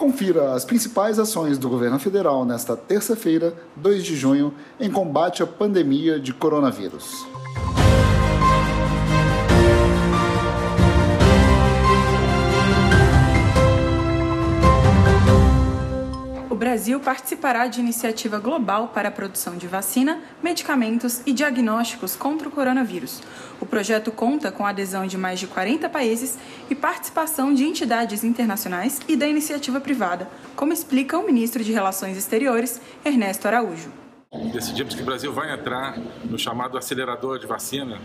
Confira as principais ações do governo federal nesta terça-feira, 2 de junho, em combate à pandemia de coronavírus. Brasil participará de iniciativa global para a produção de vacina, medicamentos e diagnósticos contra o coronavírus. O projeto conta com a adesão de mais de 40 países e participação de entidades internacionais e da iniciativa privada, como explica o ministro de Relações Exteriores, Ernesto Araújo decidimos que o Brasil vai entrar no chamado acelerador de vacina,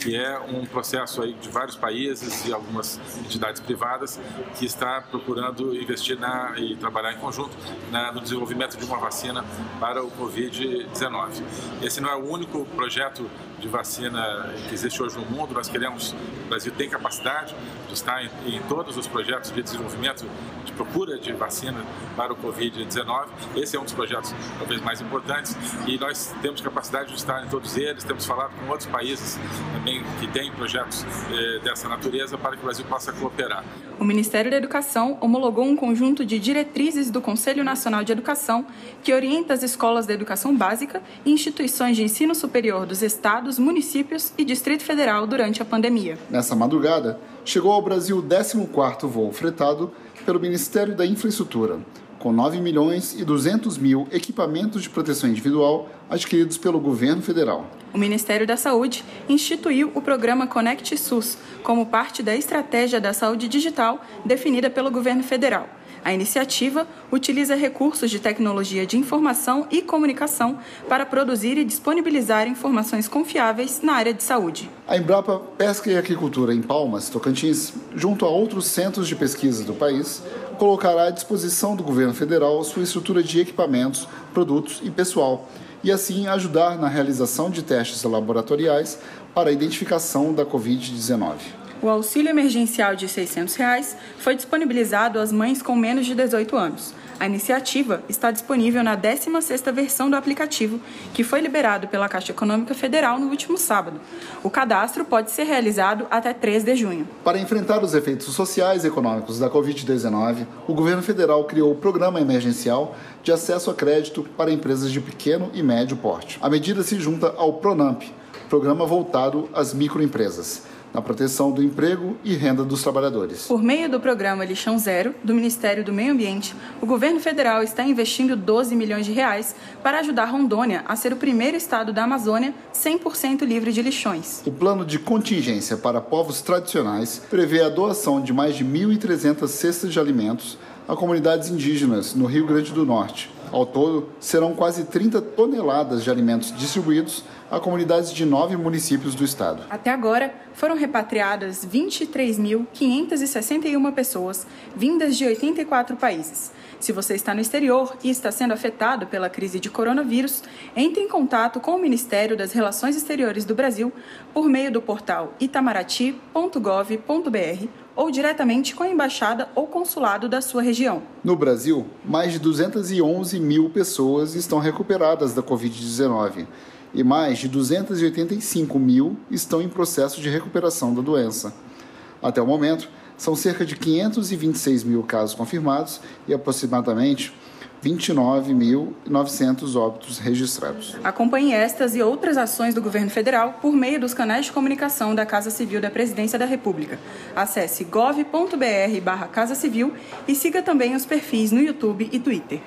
que é um processo aí de vários países e algumas entidades privadas que está procurando investir na, e trabalhar em conjunto na, no desenvolvimento de uma vacina para o Covid-19. Esse não é o único projeto de vacina que existe hoje no mundo. Nós queremos, o Brasil tem capacidade de estar em, em todos os projetos de desenvolvimento de procura de vacina para o Covid-19. Esse é um dos projetos talvez mais importantes e nós temos capacidade de estar em todos eles. Temos falado com outros países também que têm projetos eh, dessa natureza para que o Brasil possa cooperar. O Ministério da Educação homologou um conjunto de diretrizes do Conselho Nacional de Educação que orienta as escolas da educação básica e instituições de ensino superior dos estados, municípios e Distrito Federal durante a pandemia. Nessa madrugada, chegou ao Brasil o 14º voo fretado pelo Ministério da Infraestrutura, com 9 milhões e 200 mil equipamentos de proteção individual adquiridos pelo governo federal. O Ministério da Saúde instituiu o programa Conect SUS como parte da estratégia da saúde digital definida pelo governo federal. A iniciativa utiliza recursos de tecnologia de informação e comunicação para produzir e disponibilizar informações confiáveis na área de saúde. A Embrapa Pesca e Agricultura em Palmas, Tocantins, junto a outros centros de pesquisa do país, colocará à disposição do governo federal sua estrutura de equipamentos, produtos e pessoal, e assim ajudar na realização de testes laboratoriais para a identificação da Covid-19. O auxílio emergencial de 600 reais foi disponibilizado às mães com menos de 18 anos. A iniciativa está disponível na 16ª versão do aplicativo, que foi liberado pela Caixa Econômica Federal no último sábado. O cadastro pode ser realizado até 3 de junho. Para enfrentar os efeitos sociais e econômicos da Covid-19, o governo federal criou o Programa Emergencial de Acesso a Crédito para Empresas de Pequeno e Médio Porte. A medida se junta ao PRONAMP, programa voltado às microempresas na proteção do emprego e renda dos trabalhadores. Por meio do programa Lixão Zero, do Ministério do Meio Ambiente, o governo federal está investindo 12 milhões de reais para ajudar Rondônia a ser o primeiro estado da Amazônia 100% livre de lixões. O plano de contingência para povos tradicionais prevê a doação de mais de 1.300 cestas de alimentos a comunidades indígenas no Rio Grande do Norte. Ao todo, serão quase 30 toneladas de alimentos distribuídos a comunidades de nove municípios do estado. Até agora, foram repatriadas 23.561 pessoas vindas de 84 países. Se você está no exterior e está sendo afetado pela crise de coronavírus, entre em contato com o Ministério das Relações Exteriores do Brasil por meio do portal itamaraty.gov.br ou diretamente com a embaixada ou consulado da sua região. No Brasil, mais de 211 mil pessoas estão recuperadas da Covid-19 e mais de 285 mil estão em processo de recuperação da doença. Até o momento, são cerca de 526 mil casos confirmados e aproximadamente 29.900 óbitos registrados. Acompanhe estas e outras ações do governo federal por meio dos canais de comunicação da Casa Civil da Presidência da República. Acesse gov.br/casa civil e siga também os perfis no YouTube e Twitter.